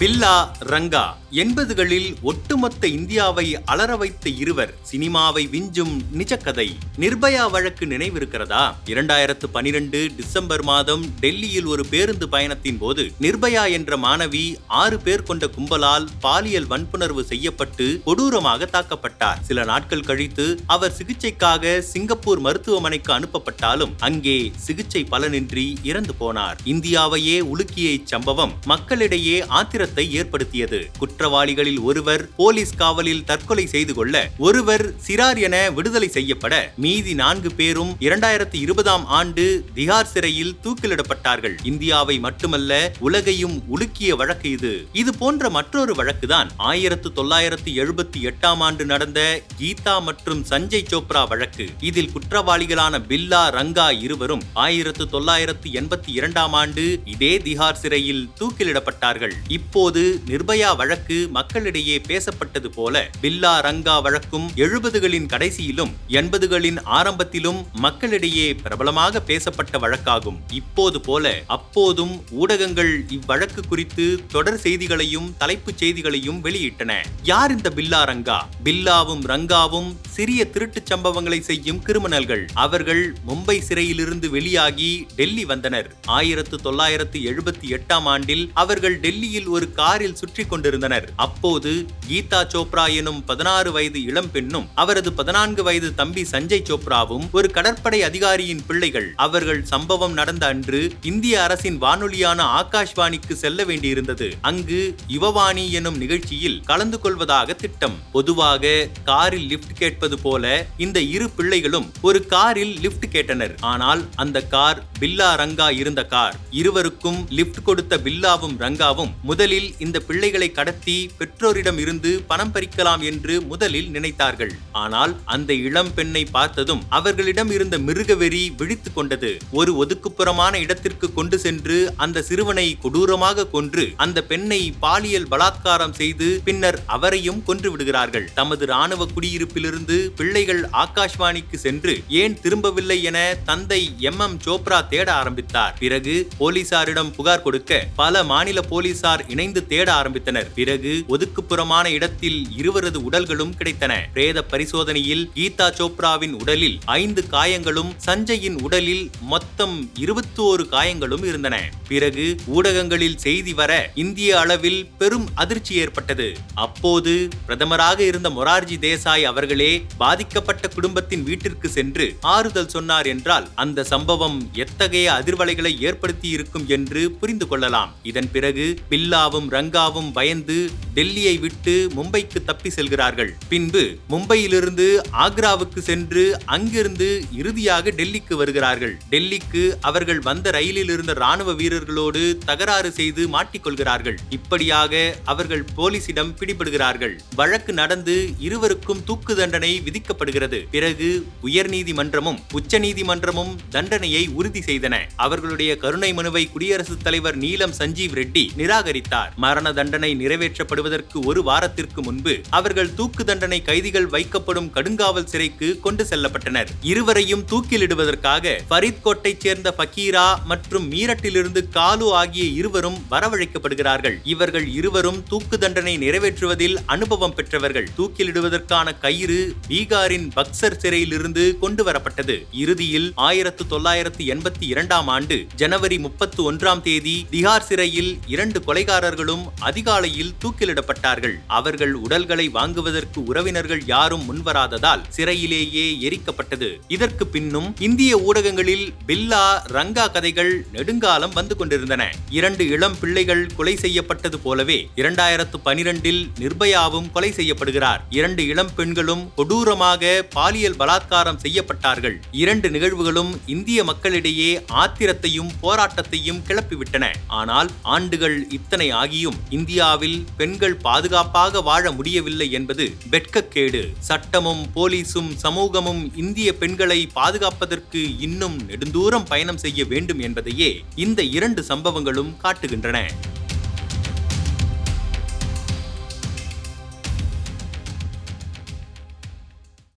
பில்லா ரங்கா. எண்பதுகளில் ஒட்டுமொத்த இந்தியாவை அலற வைத்த இருவர் சினிமாவை விஞ்சும் நிஜக்கதை நிர்பயா வழக்கு நினைவிருக்கிறதா? இரண்டாயிரத்து பனிரெண்டு டிசம்பர் மாதம் டெல்லியில் ஒரு பேருந்து பயணத்தின் போது நிர்பயா என்ற மாணவி ஆறு பேர் கொண்ட கும்பலால் பாலியல் வன்புணர்வு செய்யப்பட்டு கொடூரமாக தாக்கப்பட்டார். சில நாட்கள் கழித்து அவர் சிகிச்சைக்காக சிங்கப்பூர் மருத்துவமனைக்கு அனுப்பப்பட்டாலும் அங்கே சிகிச்சை பலனின்றி இறந்து போனார். இந்தியாவையே உலுக்கிய இச்சம்பவம் மக்களிடையே ஆத்திர ஆத்திரத்தை ஏற்படுத்தியது. குற்றவாளிகளில் ஒருவர் போலீஸ் காவலில் தற்கொலை செய்து கொள்ள ஒருவர் சிறார் என விடுதலை செய்யப்பட மீதி நான்கு பேரும் இரண்டாயிரத்தி இருபதாம் ஆண்டு திகார் சிறையில் தூக்கிலிடப்பட்டார்கள். இந்தியாவை மட்டுமல்ல உலகையும் உலுக்கிய வழக்கு இது. இது போன்ற மற்றொரு வழக்குதான் ஆயிரத்து தொள்ளாயிரத்து எழுபத்தி எட்டாம் ஆண்டு நடந்த கீதா மற்றும் சஞ்சய் சோப்ரா வழக்கு. இதில் குற்றவாளிகளான பில்லா ரங்கா இருவரும் ஆயிரத்து தொள்ளாயிரத்து எண்பத்தி இரண்டாம் ஆண்டு இதே திகார் சிறையில் தூக்கிலிடப்பட்டார்கள். இப்ப இப்போது நிர்பயா வழக்கு மக்களிடையே பேசப்பட்டது போல பில்லா ரங்கா வழக்கும் எழுபதுகளின் கடைசியிலும் எண்பதுகளின் ஆரம்பத்திலும் மக்களிடையே பிரபலமாக பேசப்பட்ட வழக்காகும். இப்போது போல அப்போதும் ஊடகங்கள் இவ்வழக்கு குறித்து தொடர் செய்திகளையும் தலைப்புச் செய்திகளையும் வெளியிட்டன. யார் இந்த பில்லா ரங்கா? பில்லாவும் ரங்காவும் சிறிய திருட்டுச் சம்பவங்களை செய்யும் கிரிமினல்கள். அவர்கள் மும்பை சிறையிலிருந்து வெளியாகி டெல்லி வந்தனர். ஆயிரத்து தொள்ளாயிரத்து எழுபத்தி எட்டாம் ஆண்டில் அவர்கள் டெல்லியில் ஒரு காரில் சுற்றி கொண்டிருந்தனர். அப்போது கீதா சோப்ரா எனும் பதினாறு வயது இளம் பெண்ணும் அவரது பதினான்கு வயது தம்பி சஞ்சய் சோப்ராவும் ஒரு கடற்படை அதிகாரியின் பிள்ளைகள். அவர்கள் சம்பவம் நடந்த அன்று இந்திய அரசின் வானொலியான ஆகாஷ்வாணிக்கு செல்ல வேண்டியிருந்தது. அங்கு யுவவாணி எனும் நிகழ்ச்சியில் கலந்து கொள்வதாக திட்டம். பொதுவாக காரில் லிப்ட் கேட்பது போல இந்த இரு பிள்ளைகளும் ஒரு காரில் லிப்ட் கேட்டனர். ஆனால் அந்த கார் பில்லா ரங்கா இருந்த கார். இருவருக்கும் லிப்ட் கொடுத்த பில்லாவும் ரங்காவும் முதலில் இந்த பிள்ளைகளை கடத்தி பெற்றோரிடம் இருந்து பணம் பறிக்கலாம் என்று முதலில் நினைத்தார்கள். ஆனால் அந்த இளம் பெண்ணை பார்த்ததும் அவர்களிடம் இருந்த மிருகவெறி விழித்துக் கொண்டது. ஒரு ஒதுக்குப்புறமான இடத்திற்கு கொண்டு சென்று அந்த சிறுவனை கொடூரமாக கொன்று அந்த பெண்ணை பாலியல் பலாத்காரம் செய்து பின்னர் அவரையும் கொன்று விடுகிறார்கள். தமது ராணுவ குடியிருப்பிலிருந்து பிள்ளைகள் ஆகாஷ்வாணிக்கு சென்று ஏன் திரும்பவில்லை என தந்தை எம். எம். சோப்ரா தேட ஆரம்பித்தார். பிறகு போலீசாரிடம் புகார் கொடுக்க பல மாநில போலீசார் இணை இணைந்து தேட ஆரம்பித்தனர். பிறகு ஒதுக்குப்புறமான இடத்தில் இருவரது உடல்களும் கிடைத்தன. பிரேத பரிசோதனையில் கீதா சோப்ராவின் உடலில் ஐந்து காயங்களும் சஞ்சயின் உடலில் மொத்தம் இருபத்தி ஓரு காயங்களும் இருந்தன. பிறகு ஊடகங்களில் செய்தி வர இந்திய அளவில் பெரும் அதிர்ச்சி ஏற்பட்டது. அப்போது பிரதமராக இருந்த மொரார்ஜி தேசாய் அவர்களே பாதிக்கப்பட்ட குடும்பத்தின் வீட்டிற்கு சென்று ஆறுதல் சொன்னார் என்றால் அந்த சம்பவம் எத்தகைய அதிர்வலைகளை ஏற்படுத்தி இருக்கும் என்று புரிந்து கொள்ளலாம். இதன் பிறகு பில்லாவும் ரங்காவும் பயந்து டெல்லியை விட்டு மும்பைக்கு தப்பி செல்கிறார்கள். பின்பு மும்பையிலிருந்து ஆக்ராவுக்கு சென்று அங்கிருந்து இறுதியாக டெல்லிக்கு வருகிறார்கள். டெல்லிக்கு அவர்கள் வந்த ரயிலில் இருந்த ராணுவ வீரர்களோடு தகராறு செய்து மாட்டிக்கொள்கிறார்கள். இப்படியாக அவர்கள் போலீசிடம் பிடிபடுகிறார்கள். வழக்கு நடந்து இருவருக்கும் தூக்கு தண்டனை விதிக்கப்படுகிறது. பிறகு உயர்நீதிமன்றமும் உச்சநீதிமன்றமும் தண்டனையை உறுதி செய்தன. அவர்களுடைய கருணை மனுவை குடியரசுத் தலைவர் நீலம் சஞ்சீவ் ரெட்டி நிராகரித்தார். மரண தண்டனை நிறைவேற்றப்படுவதற்கு ஒரு வாரத்திற்கு முன்பு அவர்கள் தூக்கு தண்டனை கைதிகள் வைக்கப்படும் கடுங்காவல் சிறைக்கு கொண்டு செல்லப்பட்டனர். இருவரையும் தூக்கிலிடுவதற்காக ஃபரீத்கோட்டைச் சேர்ந்த பக்கீரா மற்றும் மீரட்டிலிருந்து காலு ஆகிய இருவரும் வரவழைக்கப்படுகிறார்கள். இவர்கள் இருவரும் தூக்கு தண்டனை நிறைவேற்றுவதில் அனுபவம் பெற்றவர்கள். தூக்கிலிடுவதற்கான கயிறு பீகாரின் பக்சர் சிறையிலிருந்து கொண்டு வரப்பட்டது. இறுதியில் ஆயிரத்து தொள்ளாயிரத்து எண்பத்தி இரண்டாம் ஆண்டு ஜனவரி முப்பத்தி ஒன்றாம் தேதி திகார் சிறையில் இரண்டு கொலைகாரர்களும் அதிகாலையில் தூக்கிலிடப்பட்டார்கள். அவர்கள் உடல்களை வாங்குவதற்கு உறவினர்கள் யாரும் முன்வராததால் சிறையிலேயே எரிக்கப்பட்டது. இதற்கு பின்னும் இந்திய ஊடகங்களில் பில்லா ரங்கா கதைகள் நெடுங்காலம் வந்து கொண்டிருந்தன. இரண்டு இளம் பிள்ளைகள் கொலை செய்யப்பட்டது போலவே இரண்டாயிரத்து பனிரெண்டில் நிர்பயாவும் கொலை செய்யப்படுகிறார். இரண்டு இளம் பெண்களும் கொடூரமாக பாலியல் பலாத்காரம் செய்யப்பட்டார்கள். இரண்டு நிகழ்வுகளும் இந்திய மக்களிடையே ஆத்திரத்தையும் போராட்டத்தையும் கிளப்பிவிட்டன. ஆனால் ஆண்டுகள் இத்தனை ஆகியும் இந்தியாவில் பெண்கள் பாதுகாப்பாக வாழ முடியவில்லை என்பது வெட்கக்கேடு. சட்டமும் போலீசும் சமூகமும் இந்திய பெண்களை பாதுகாப்பதற்கு இன்னும் நெடுந்தூரம் பயணம் செய்ய வேண்டும் என்பதையே இந்த இரண்டு சம்பவங்களும் காட்டுகின்றன.